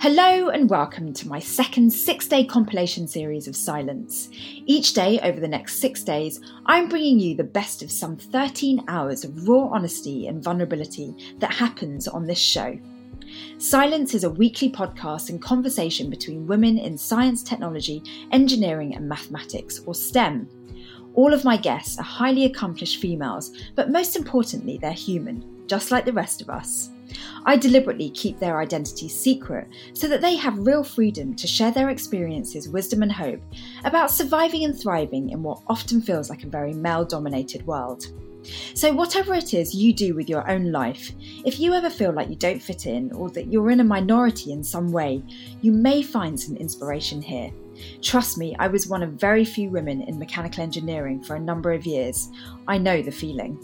Hello and welcome to my second six day compilation series of silence. Each day over the next six days, I'm bringing you the best of some 13 hours of raw honesty and vulnerability that happens on this show. Silence is a weekly podcast and conversation between women in science, technology, engineering, and mathematics, or STEM. All of my guests are highly accomplished females, but most importantly, they're human, just like the rest of us. I deliberately keep their identities secret so that they have real freedom to share their experiences, wisdom, and hope about surviving and thriving in what often feels like a very male dominated world. So, whatever it is you do with your own life, if you ever feel like you don't fit in or that you're in a minority in some way, you may find some inspiration here. Trust me, I was one of very few women in mechanical engineering for a number of years. I know the feeling.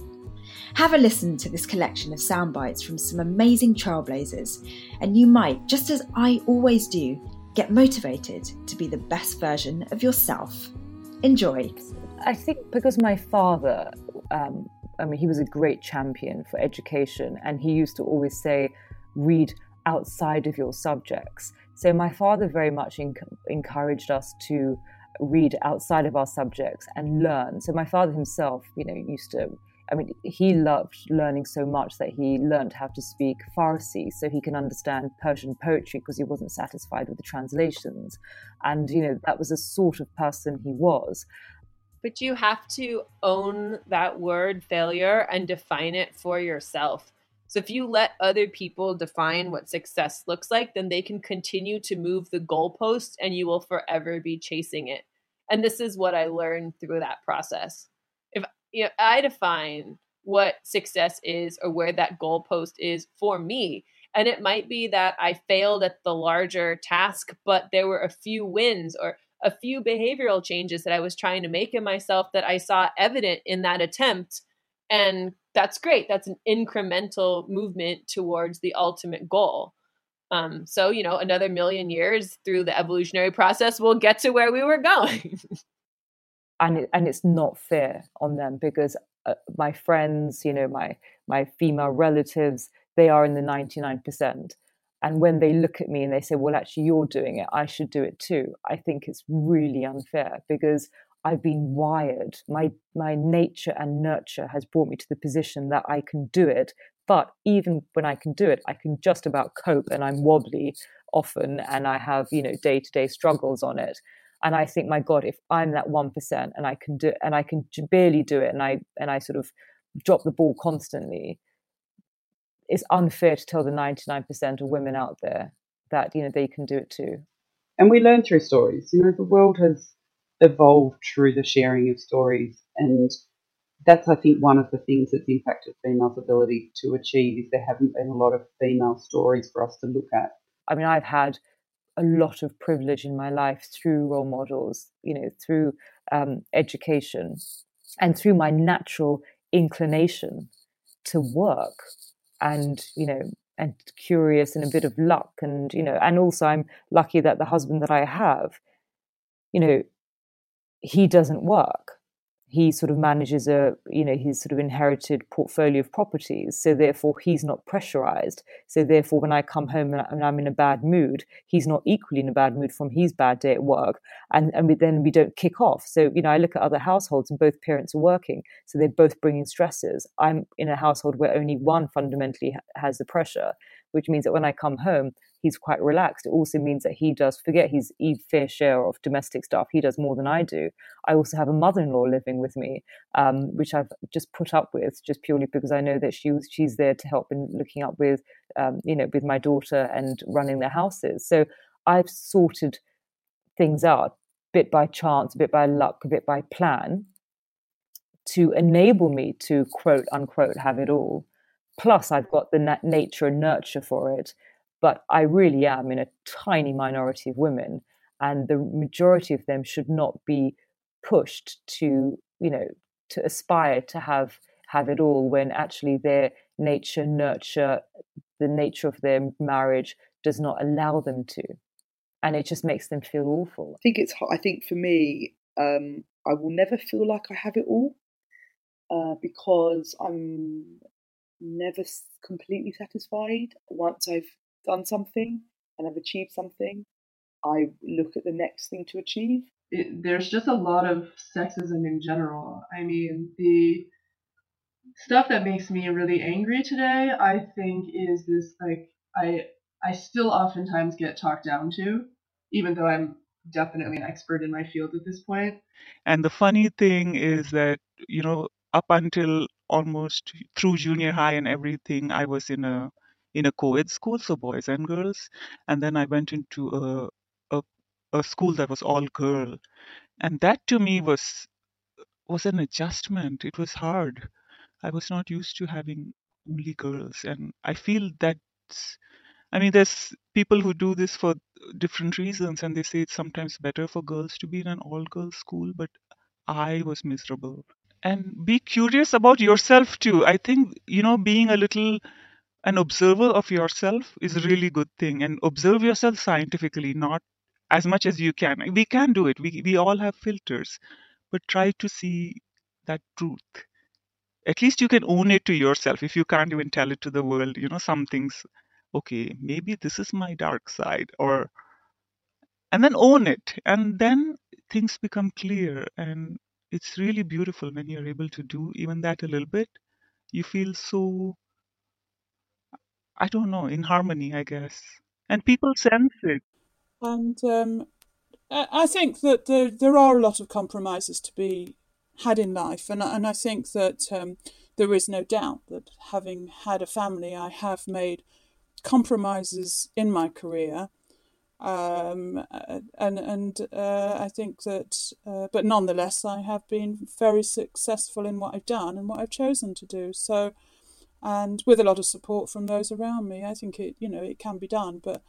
Have a listen to this collection of sound bites from some amazing trailblazers, and you might, just as I always do, get motivated to be the best version of yourself. Enjoy. I think because my father, um, I mean, he was a great champion for education, and he used to always say, read outside of your subjects. So my father very much encouraged us to read outside of our subjects and learn. So my father himself, you know, used to I mean, he loved learning so much that he learned how to speak Farsi so he can understand Persian poetry because he wasn't satisfied with the translations. And, you know, that was the sort of person he was. But you have to own that word failure and define it for yourself. So if you let other people define what success looks like, then they can continue to move the goalpost and you will forever be chasing it. And this is what I learned through that process you know, I define what success is or where that goalpost is for me. And it might be that I failed at the larger task, but there were a few wins or a few behavioral changes that I was trying to make in myself that I saw evident in that attempt. And that's great. That's an incremental movement towards the ultimate goal. Um, so, you know, another million years through the evolutionary process, we'll get to where we were going. and it, and it's not fair on them because uh, my friends, you know, my my female relatives, they are in the ninety nine percent. And when they look at me and they say, "Well, actually, you're doing it. I should do it too," I think it's really unfair because I've been wired. My my nature and nurture has brought me to the position that I can do it. But even when I can do it, I can just about cope, and I'm wobbly often, and I have you know day to day struggles on it and I think, my God, if I'm that one percent and I can do and I can barely do it, and I and I sort of drop the ball constantly, it's unfair to tell the ninety nine percent of women out there that you know they can do it too. And we learn through stories. You know, the world has evolved through the sharing of stories, and that's I think one of the things that's impacted females' ability to achieve is there haven't been a lot of female stories for us to look at. I mean, I've had a lot of privilege in my life through role models, you know, through um, education and through my natural inclination to work and, you know, and curious and a bit of luck. And, you know, and also I'm lucky that the husband that I have, you know, he doesn't work he sort of manages a you know his sort of inherited portfolio of properties so therefore he's not pressurized. So therefore when i come home and i'm in a bad mood he's not equally in a bad mood from his bad day at work and and we, then we don't kick off. So you know i look at other households and both parents are working so they're both bringing stresses. I'm in a household where only one fundamentally has the pressure which means that when i come home he's quite relaxed. It also means that he does forget his fair share of domestic stuff. He does more than I do. I also have a mother-in-law living with me, um, which I've just put up with just purely because I know that she she's there to help in looking up with, um, you know, with my daughter and running their houses. So I've sorted things out bit by chance, a bit by luck, a bit by plan to enable me to quote unquote have it all. Plus, I've got the nat- nature and nurture for it but I really am in a tiny minority of women, and the majority of them should not be pushed to, you know, to aspire to have have it all when actually their nature, nurture, the nature of their marriage does not allow them to, and it just makes them feel awful. I think it's. I think for me, um, I will never feel like I have it all uh, because I'm never completely satisfied once I've done something. and I've achieved something, I look at the next thing to achieve. It, there's just a lot of sexism in general. I mean, the stuff that makes me really angry today, I think, is this like I I still oftentimes get talked down to, even though I'm definitely an expert in my field at this point. And the funny thing is that, you know, up until almost through junior high and everything, I was in a in a co-ed school, so boys and girls, and then I went into a a, a school that was all girl, and that to me was was an adjustment. It was hard. I was not used to having only girls, and I feel that, I mean, there's people who do this for different reasons, and they say it's sometimes better for girls to be in an all girls school, but I was miserable. And be curious about yourself too. I think, you know, being a little an observer of yourself is a really good thing. And observe yourself scientifically, not as much as you can. We can do it. We, we all have filters, but try to see that truth at least you can own it to yourself if you can't even tell it to the world you know some things okay, maybe this is my dark side, or and then own it, and then things become clear, and it's really beautiful when you're able to do even that a little bit. You feel so, I don't know, in harmony, I guess, and people sense it. And um, I think that there, there are a lot of compromises to be had in life, and and I think that um, there is no doubt that having had a family, I have made compromises in my career. Um, and and uh, I think that, uh, but nonetheless, I have been very successful in what I've done and what I've chosen to do. So, and with a lot of support from those around me, I think it you know it can be done. But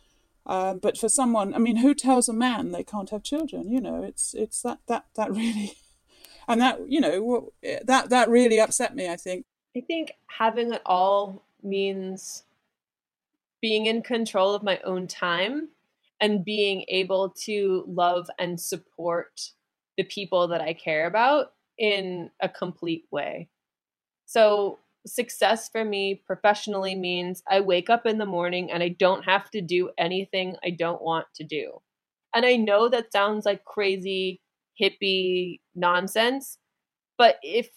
uh, but for someone, I mean, who tells a man they can't have children? You know, it's it's that that that really, and that you know that that really upset me. I think. I think having it all means being in control of my own time and being able to love and support the people that I care about in a complete way. So, success for me professionally means I wake up in the morning and I don't have to do anything I don't want to do. And I know that sounds like crazy hippie nonsense, but if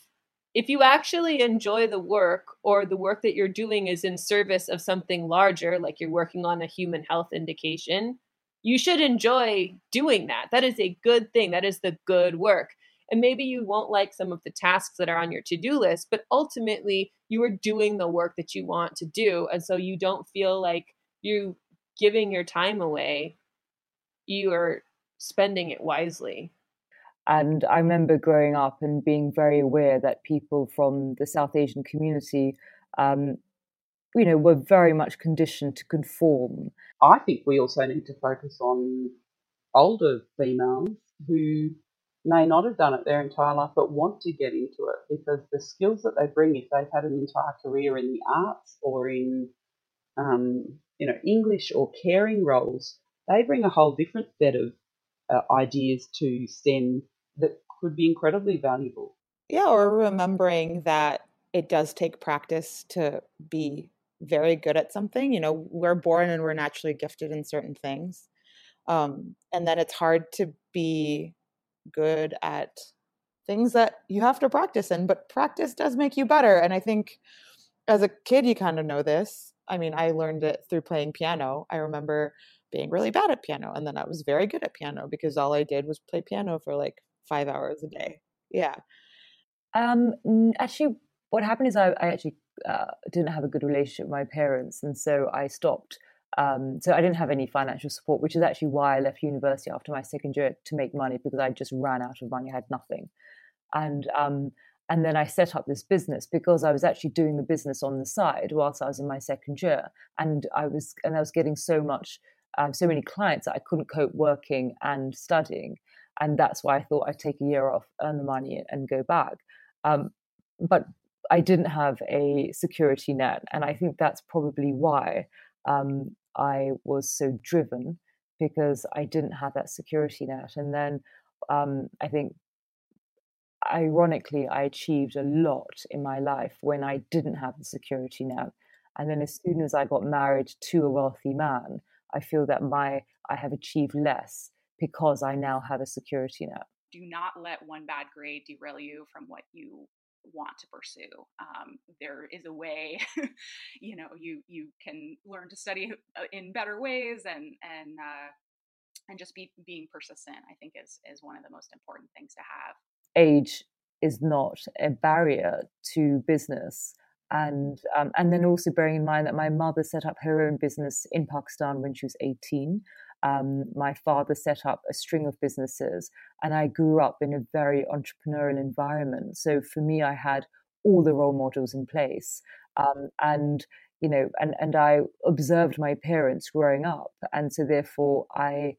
if you actually enjoy the work or the work that you're doing is in service of something larger, like you're working on a human health indication, you should enjoy doing that. That is a good thing. That is the good work. And maybe you won't like some of the tasks that are on your to do list, but ultimately you are doing the work that you want to do. And so you don't feel like you're giving your time away. You are spending it wisely. And I remember growing up and being very aware that people from the South Asian community, um, you know, were very much conditioned to conform. I think we also need to focus on older females who may not have done it their entire life but want to get into it because the skills that they bring, if they've had an entire career in the arts or in, um, you know, English or caring roles, they bring a whole different set of uh, ideas to STEM that could be incredibly valuable. Yeah, or remembering that it does take practice to be very good at something. You know, we're born and we're naturally gifted in certain things. Um, and then it's hard to be good at things that you have to practice in, but practice does make you better. And I think as a kid, you kind of know this. I mean, I learned it through playing piano. I remember being really bad at piano, and then I was very good at piano because all I did was play piano for like five hours a day. Yeah. Um, actually, what happened is I, I actually uh, didn't have a good relationship with my parents, and so I stopped. Um, so I didn't have any financial support, which is actually why I left university after my second year to make money because I just ran out of money. I had nothing, and um, and then I set up this business because I was actually doing the business on the side whilst I was in my second year, and I was and I was getting so much, um, so many clients that I couldn't cope working and studying, and that's why I thought I'd take a year off, earn the money, and go back. Um, but I didn't have a security net, and I think that's probably why um, I was so driven because I didn't have that security net. And then um, I think, ironically, I achieved a lot in my life when I didn't have the security net. And then as soon as I got married to a wealthy man, I feel that my I have achieved less because I now have a security net. Do not let one bad grade derail you from what you want to pursue. Um, there is a way, you know, you you can learn to study uh, in better ways and and uh, and just be being persistent. I think is is one of the most important things to have. Age is not a barrier to business. And um, and then also bearing in mind that my mother set up her own business in Pakistan when she was 18. Um, my father set up a string of businesses, and I grew up in a very entrepreneurial environment. So for me, I had all the role models in place, um, and you know, and and I observed my parents growing up, and so therefore I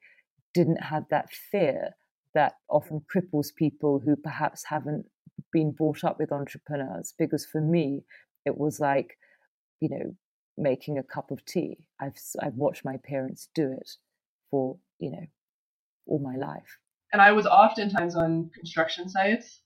didn't have that fear that often cripples people who perhaps haven't been brought up with entrepreneurs. Because for me, it was like, you know, making a cup of tea. I've I've watched my parents do it for you know all my life. And I was oftentimes on construction sites,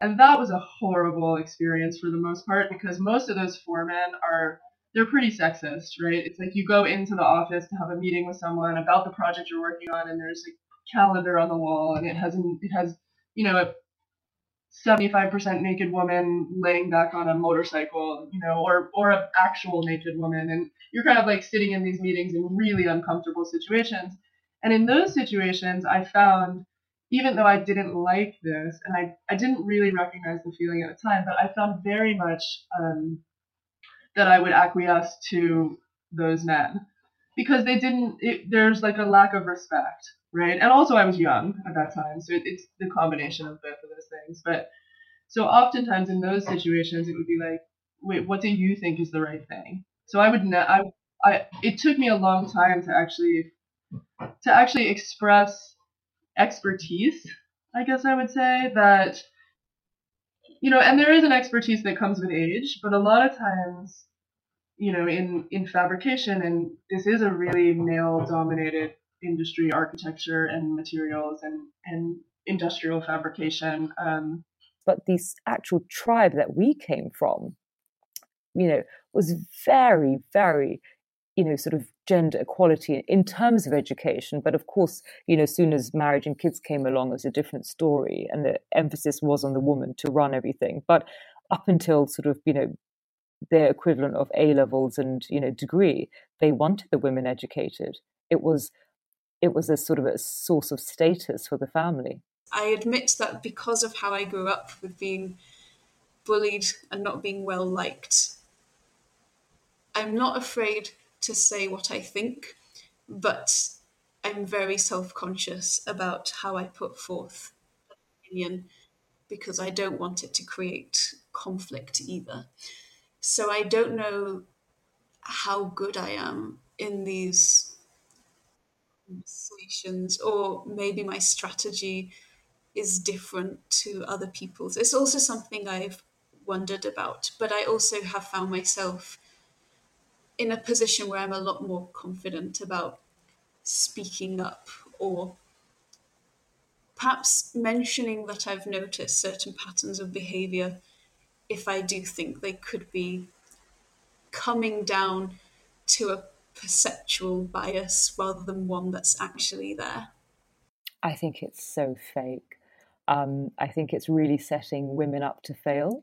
and that was a horrible experience for the most part because most of those foremen are they're pretty sexist, right? It's like you go into the office to have a meeting with someone about the project you're working on, and there's a calendar on the wall, and it has it has you know a 75% naked woman laying back on a motorcycle, you know, or or an actual naked woman, and you're kind of like sitting in these meetings in really uncomfortable situations. And in those situations, I found, even though I didn't like this, and I, I didn't really recognize the feeling at the time, but I found very much um, that I would acquiesce to those men because they didn't, it, there's like a lack of respect, right? And also, I was young at that time, so it, it's the combination of both of those things. But so oftentimes in those situations, it would be like, wait, what do you think is the right thing? So I would, ne- I, I, it took me a long time to actually to actually express expertise, I guess I would say, that, you know, and there is an expertise that comes with age, but a lot of times, you know, in, in fabrication, and this is a really male dominated industry, architecture and materials and, and industrial fabrication. Um, but this actual tribe that we came from, you know, was very, very you know, sort of gender equality in terms of education. But of course, you know, as soon as marriage and kids came along, it was a different story, and the emphasis was on the woman to run everything. But up until sort of, you know, their equivalent of A levels and you know degree, they wanted the women educated. It was, it was a sort of a source of status for the family. I admit that because of how I grew up with being bullied and not being well liked, I'm not afraid to say what I think, but I'm very self conscious about how I put forth an opinion because I don't want it to create conflict either. So I don't know how good I am in these conversations, or maybe my strategy is different to other people's. It's also something I've wondered about, but I also have found myself in a position where I'm a lot more confident about speaking up or perhaps mentioning that I've noticed certain patterns of behavior if I do think they could be coming down to a perceptual bias rather than one that's actually there. I think it's so fake. Um, I think it's really setting women up to fail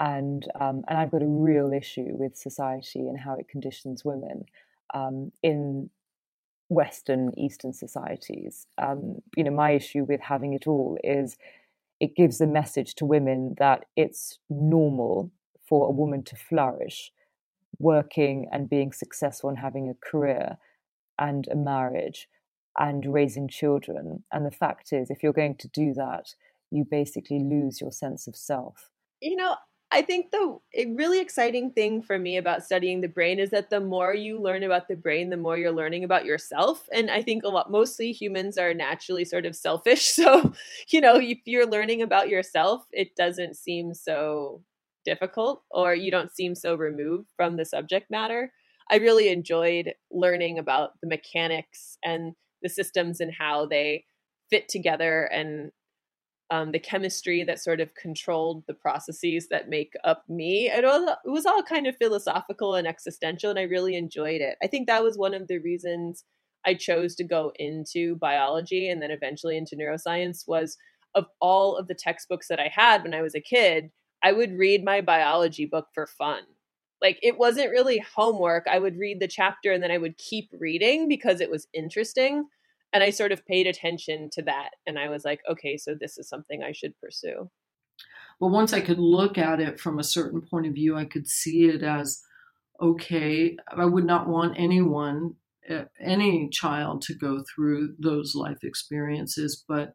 and um, and I've got a real issue with society and how it conditions women um, in Western Eastern societies. Um, you know, my issue with having it all is it gives a message to women that it's normal for a woman to flourish, working and being successful and having a career and a marriage and raising children. And the fact is, if you're going to do that, you basically lose your sense of self. You know, I think the really exciting thing for me about studying the brain is that the more you learn about the brain, the more you're learning about yourself. And I think a lot, mostly humans are naturally sort of selfish. So, you know, if you're learning about yourself, it doesn't seem so difficult or you don't seem so removed from the subject matter. I really enjoyed learning about the mechanics and the systems and how they fit together and um, the chemistry that sort of controlled the processes that make up me. It was, it was all kind of philosophical and existential, and I really enjoyed it. I think that was one of the reasons I chose to go into biology and then eventually into neuroscience was of all of the textbooks that I had when I was a kid, I would read my biology book for fun. Like it wasn't really homework. I would read the chapter and then I would keep reading because it was interesting. And I sort of paid attention to that. And I was like, okay, so this is something I should pursue. But once I could look at it from a certain point of view, I could see it as okay, I would not want anyone, eh, any child to go through those life experiences. But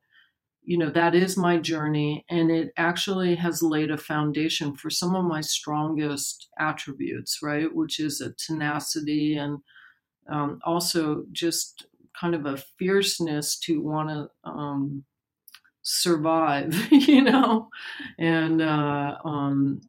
you know that is my journey and it actually has laid a foundation for some of my strongest attributes right which is a tenacity and um, also just kind of a fierceness to want to um, survive you know? And uh, um,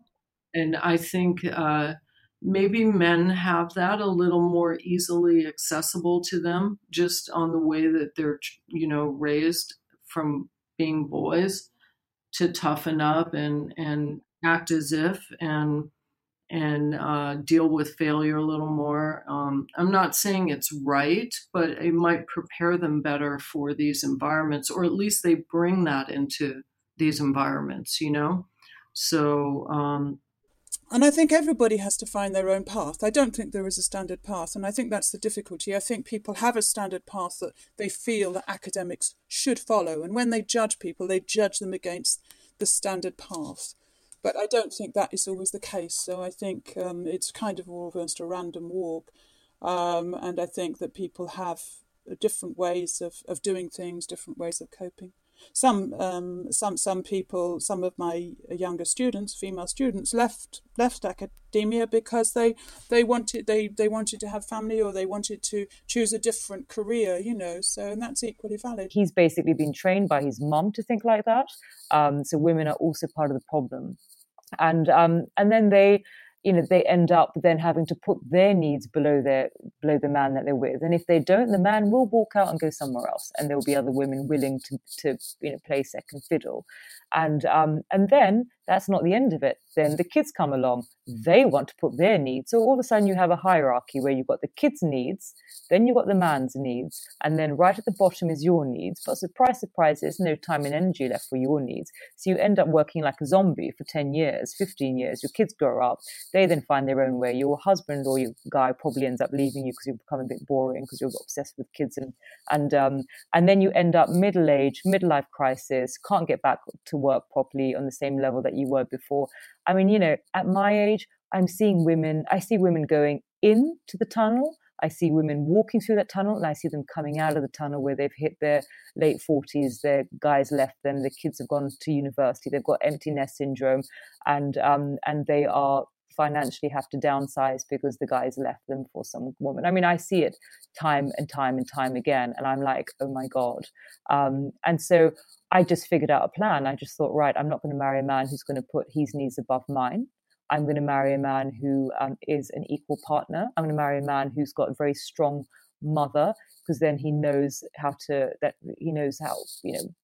and i think uh, maybe men have that a little more easily accessible to them just on the way that they're you know raised from being boys to toughen up and and act as if and and uh, deal with failure a little more. Um, I'm not saying it's right, but it might prepare them better for these environments, or at least they bring that into these environments, you know? So um, and I think everybody has to find their own path. I don't think there is a standard path. And I think that's the difficulty. I think people have a standard path that they feel that academics should follow. And when they judge people, they judge them against the standard path. But I don't think that is always the case. So I think um, it's kind of almost a random walk. Um, and I think that people have different ways of, of doing things, different ways of coping some um, some some people, some of my younger students, female students, left left academia because they they wanted they they wanted to have family or they wanted to choose a different career, you know. So and that's equally valid. He's basically been trained by his mom to think like that. Um, so women are also part of the problem, and um, and then they you know they end up then having to put their needs below their below the man that they're with. And if they don't the man will walk out and go somewhere else and there will be other women willing to to you know play second fiddle. And um and then that's not the end of it. Then the kids come along. They want to put their needs so all of a sudden you have a hierarchy where you've got the kids needs then you've got the man's needs and then right at the bottom is your needs. But surprise surprise there's no time and energy left for your needs. So you end up working like a zombie for 10 years 15 years. Your kids grow up. They then find their own way. Your husband or your guy probably ends up leaving you because you become a bit boring because you're obsessed with kids, and and um, and then you end up middle age, midlife crisis, can't get back to work properly on the same level that you were before. I mean, you know, at my age, I'm seeing women. I see women going into the tunnel. I see women walking through that tunnel and I see them coming out of the tunnel where they've hit their late 40s, their guys left them, the kids have gone to university, they've got empty nest syndrome, and um, and they are financially have to downsize because the guys left them for some woman. I mean, I see it time and time and time again, and I'm like, oh my god. Um, and so I just figured out a plan. I just thought, right, I'm not going to marry a man who's going to put his needs above mine. I'm going to marry a man who um, is an equal partner. I'm going to marry a man who's got a very strong mother because then he knows how to that he knows how you know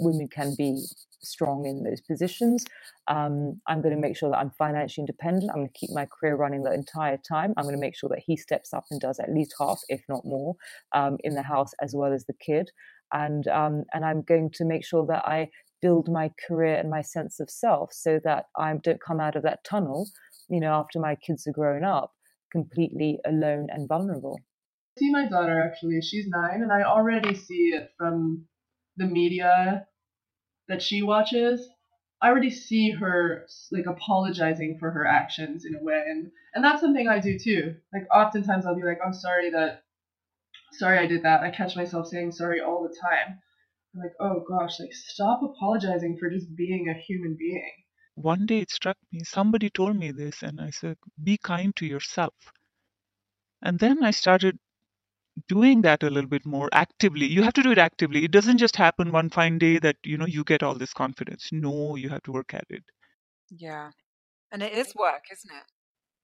women can be strong in those positions. Um, I'm going to make sure that I'm financially independent. I'm going to keep my career running the entire time. I'm going to make sure that he steps up and does at least half, if not more, um, in the house as well as the kid. And um, and I'm going to make sure that I build my career and my sense of self so that I don't come out of that tunnel, you know, after my kids are grown up, completely alone and vulnerable. I see my daughter actually. She's nine, and I already see it from the media that she watches, I already see her like apologizing for her actions in a way, and and that's something I do too. Like oftentimes I'll be like, I'm sorry that, sorry I did that. I catch myself saying sorry all the time. I'm like, oh gosh, like stop apologizing for just being a human being. One day it struck me, somebody told me this, and I said, be kind to yourself. And then I started doing that a little bit more actively you have to do it actively it doesn't just happen one fine day that you know you get all this confidence no you have to work at it yeah and it is work isn't it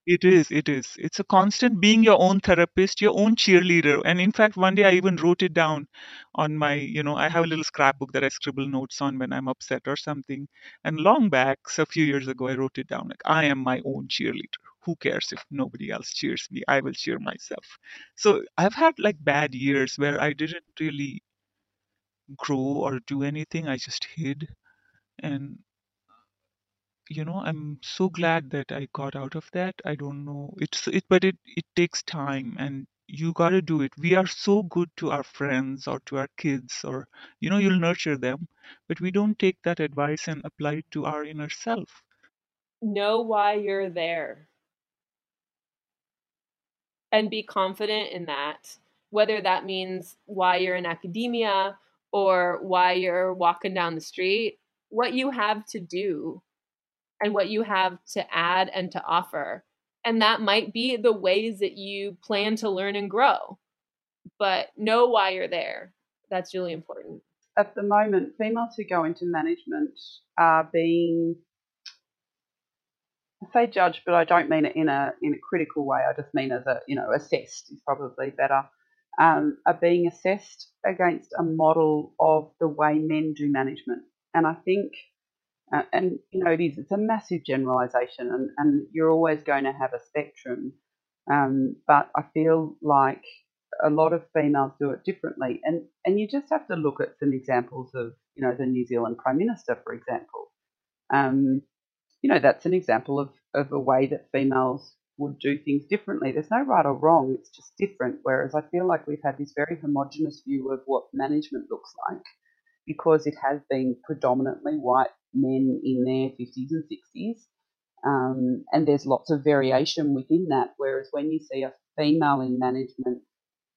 It is, it is. It's a constant being your own therapist, your own cheerleader. And in fact, one day I even wrote it down on my, you know, I have a little scrapbook that I scribble notes on when I'm upset or something. And long back, so a few years ago, I wrote it down like, I am my own cheerleader. Who cares if nobody else cheers me? I will cheer myself. So I've had like bad years where I didn't really grow or do anything. I just hid. And you know i'm so glad that i got out of that i don't know it's it but it it takes time and you got to do it we are so good to our friends or to our kids or you know you'll nurture them but we don't take that advice and apply it to our inner self know why you're there and be confident in that whether that means why you're in academia or why you're walking down the street what you have to do and what you have to add and to offer. And that might be the ways that you plan to learn and grow. But know why you're there. That's really important. At the moment, females who go into management are being I say judged, but I don't mean it in a in a critical way. I just mean as a you know assessed is probably better. Um, are being assessed against a model of the way men do management, and I think uh, and you know, it is it's a massive generalization, and, and you're always going to have a spectrum. Um, but I feel like a lot of females do it differently, and and you just have to look at some examples of you know the New Zealand Prime Minister, for example. Um, you know, that's an example of, of a way that females would do things differently. There's no right or wrong, it's just different. Whereas I feel like we've had this very homogenous view of what management looks like because it has been predominantly white men in their 50s and 60s. Um, and there's lots of variation within that. Whereas when you see a female in management,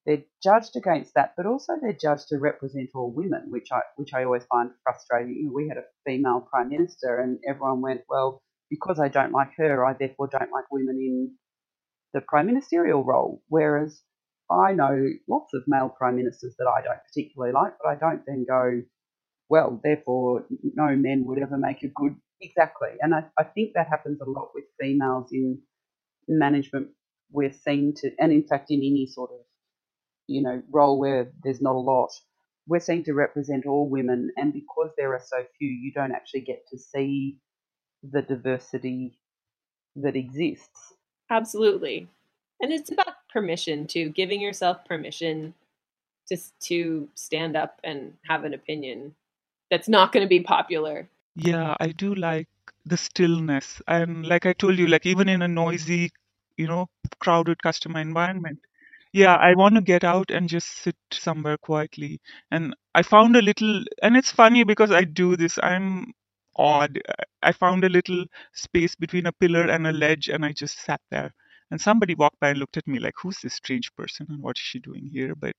they're judged against that, but also they're judged to represent all women, which I which I always find frustrating. We had a female prime minister, and everyone went, "Well, because I don't like her, I therefore don't like women in the prime ministerial role." Whereas I know lots of male prime ministers that I don't particularly like, but I don't then go, well, therefore, no men would ever make a good. Exactly. And I, I think that happens a lot with females in management. We're seen to, and in fact, in any sort of, you know, role where there's not a lot, we're seen to represent all women. And because there are so few, you don't actually get to see the diversity that exists. Absolutely. And it's about permission too, giving yourself permission just to stand up and have an opinion that's not going to be popular. Yeah, I do like the stillness. And like I told you, like even in a noisy, you know, crowded customer environment, yeah, I want to get out and just sit somewhere quietly. And I found a little, and it's funny because I do this. I'm odd. I found a little space between a pillar and a ledge, and I just sat there. And somebody walked by and looked at me like, "Who's this strange person and what is she doing here?" But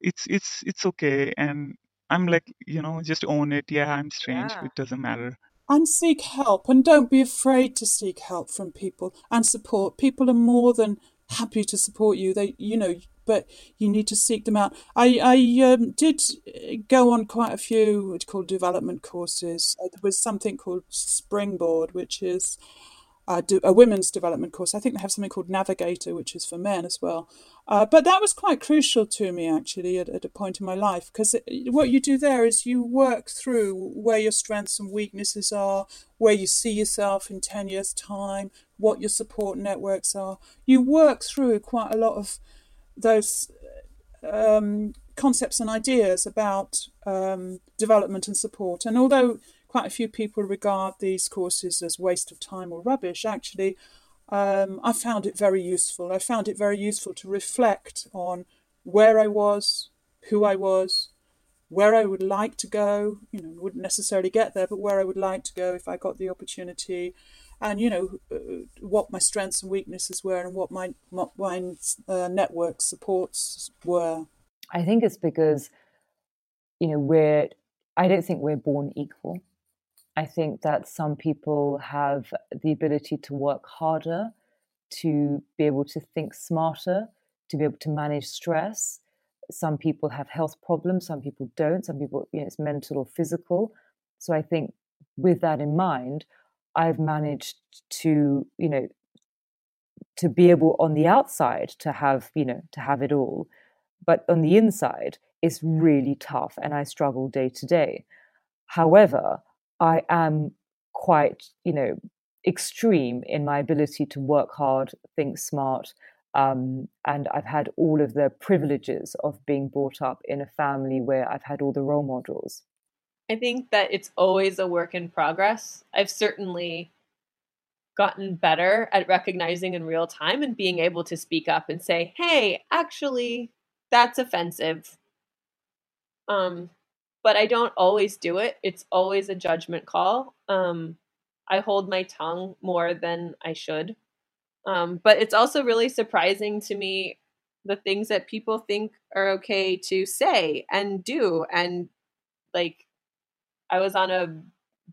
it's it's it's okay, and I'm like, you know, just own it. Yeah, I'm strange. Yeah. It doesn't matter. And seek help, and don't be afraid to seek help from people and support. People are more than happy to support you. They, you know, but you need to seek them out. I, I um, did go on quite a few what called development courses. There was something called Springboard, which is uh, a women's development course. I think they have something called Navigator, which is for men as well. Uh, but that was quite crucial to me actually at, at a point in my life because what you do there is you work through where your strengths and weaknesses are, where you see yourself in 10 years' time, what your support networks are. You work through quite a lot of those um, concepts and ideas about um, development and support. And although quite a few people regard these courses as waste of time or rubbish. Actually, um, I found it very useful. I found it very useful to reflect on where I was, who I was, where I would like to go. You know, wouldn't necessarily get there, but where I would like to go if I got the opportunity, and you know uh, what my strengths and weaknesses were, and what my what my uh, network supports were. I think it's because you know we're. I don't think we're born equal. I think that some people have the ability to work harder, to be able to think smarter, to be able to manage stress. Some people have health problems, some people don't. Some people, you know, it's mental or physical. So I think with that in mind, I've managed to, you know, to be able on the outside to have you know to have it all but on the inside is really tough and i struggle day to day however i am quite you know extreme in my ability to work hard think smart um, and I've had all of the privileges of being brought up in a family where I've had all the role models. I think that it's always a work in progress. I've certainly gotten better at recognizing in real time and being able to speak up and say, "Hey, actually, that's offensive." Um, but I don't always do it. It's always a judgment call. Um, I hold my tongue more than I should. Um, but it's also really surprising to me the things that people think are okay to say and do. And like, I was on a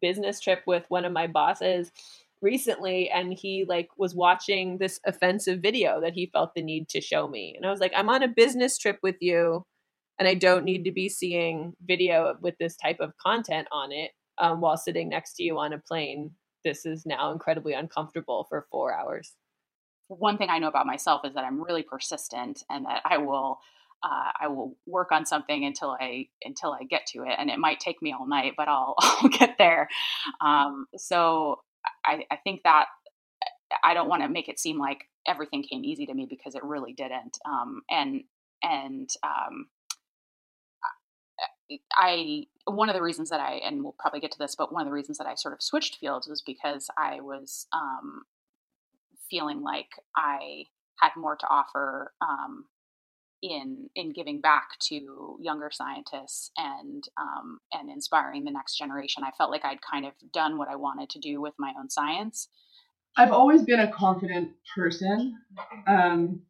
business trip with one of my bosses recently and he like was watching this offensive video that he felt the need to show me and i was like i'm on a business trip with you and i don't need to be seeing video with this type of content on it um, while sitting next to you on a plane this is now incredibly uncomfortable for four hours one thing I know about myself is that I'm really persistent and that I will uh, I will work on something until I until I get to it, and it might take me all night, but I'll I'll get there. Um, so I, I think that I don't want to make it seem like everything came easy to me because it really didn't. Um, and and um, I one of the reasons that I and we'll probably get to this, but one of the reasons that I sort of switched fields was because I was um, feeling like I had more to offer um, in in giving back to younger scientists and um, and inspiring the next generation. I felt like I'd kind of done what I wanted to do with my own science. I've always been a confident person. Um,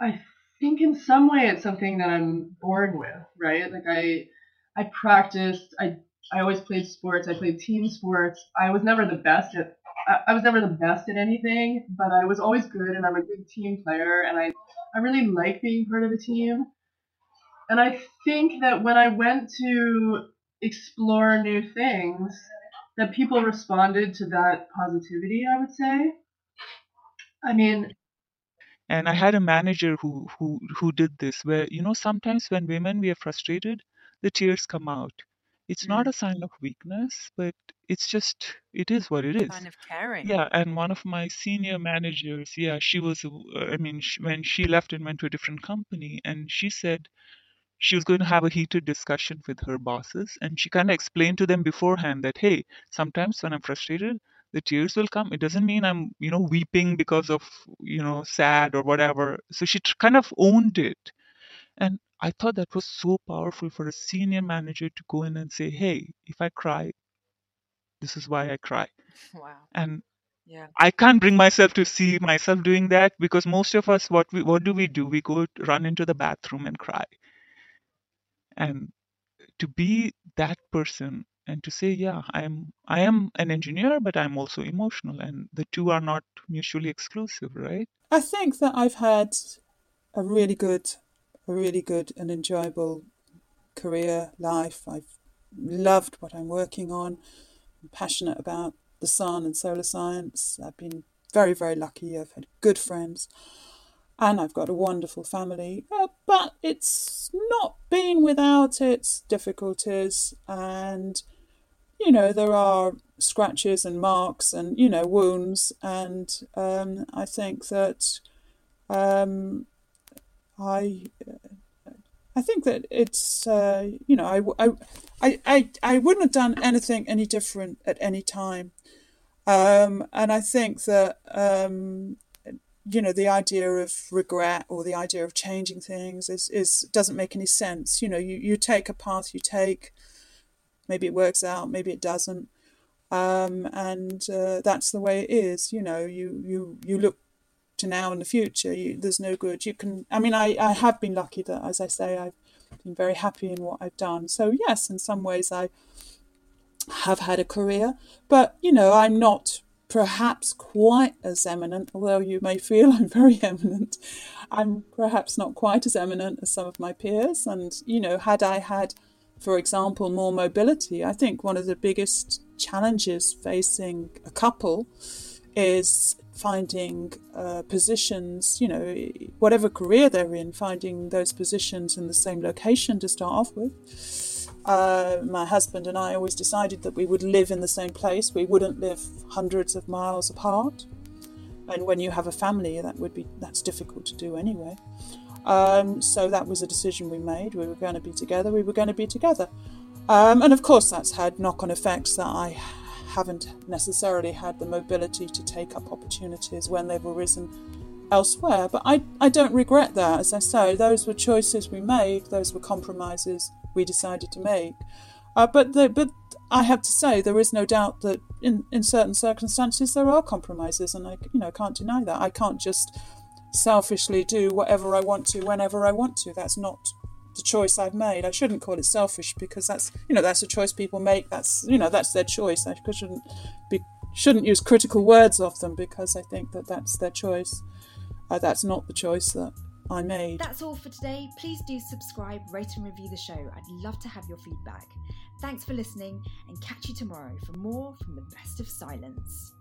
I think in some way it's something that I'm born with, right? Like I I practiced. I I always played sports. I played team sports. I was never the best at I, was never the best at anything, but I was always good, and I'm a good team player, and I I really like being part of a team. And I think that when I went to explore new things, that people responded to that positivity. I would say. I mean, and i had a manager who who who did this where you know sometimes when women we are frustrated the tears come out it's not Mm. a sign of weakness, but it's just it is what it is. Kind of caring. Yeah, and one of my senior managers, yeah, she was, I mean, sh when she left and went to a different company, and she said she was going to have a heated discussion with her bosses, and she kind of explained to them beforehand that, hey, sometimes when I'm frustrated, the tears will come. It doesn't mean I'm, you know, weeping because of, you know, sad or whatever. So she tr- kind of owned it. And I thought that was so powerful for a senior manager to go in and say, hey, if I cry, this is why I cry. Wow. And Yeah. I can't bring myself to see myself doing that because most of us, what we what do we do? We go run into the bathroom and cry. And to be that person and to say, yeah, I'm I am an engineer, but I'm also emotional, and the two are not mutually exclusive, right? I think that I've had a really good, a really good and enjoyable career life. I've loved what I'm working on. I'm passionate about the sun and solar science. I've been very, very lucky. I've had good friends and I've got a wonderful family. Uh, but it's not been without its difficulties. And, you know, there are scratches and marks and, you know, wounds. And um, I think that um, I. I think that it's, uh, you know, I, I, I, I wouldn't have done anything any different at any time. Um, and I think that, um, you know, the idea of regret or the idea of changing things is, is doesn't make any sense. You know, you, you take a path you take, maybe it works out, maybe it doesn't. Um, and uh, that's the way it is. You know, you, you, you look to now and the future. You, there's no good. You can. I mean, I, I have been lucky that, as I say, I've been very happy in what I've done. So yes, in some ways, I have had a career, but you know, I'm not perhaps quite as eminent. Although you may feel I'm very eminent, I'm perhaps not quite as eminent as some of my peers. And you know, had I had, for example, more mobility, I think one of the biggest challenges facing a couple is finding uh, positions, you know, whatever career they're in, finding those positions in the same location to start off with. Uh, my husband and I always decided that we would live in the same place. We wouldn't live hundreds of miles apart. And when you have a family, that would be that's difficult to do anyway. Um, so that was a decision we made. We were going to be together. We were going to be together. Um, and of course, that's had knock-on effects that I haven't necessarily had the mobility to take up opportunities when they've arisen elsewhere. But I, I don't regret that. As I say, those were choices we made, those were compromises we decided to make. Uh, but the, but I have to say there is no doubt that in, in certain circumstances there are compromises, and I you know can't deny that. I can't just selfishly do whatever I want to whenever I want to. That's not the choice I've made. I shouldn't call it selfish because that's you know that's a choice people make. That's you know that's their choice. I shouldn't be shouldn't use critical words of them because I think that that's their choice. Uh, that's not the choice that I made. That's all for today. Please do subscribe, rate, and review the show. I'd love to have your feedback. Thanks for listening, and catch you tomorrow for more from the best of silence.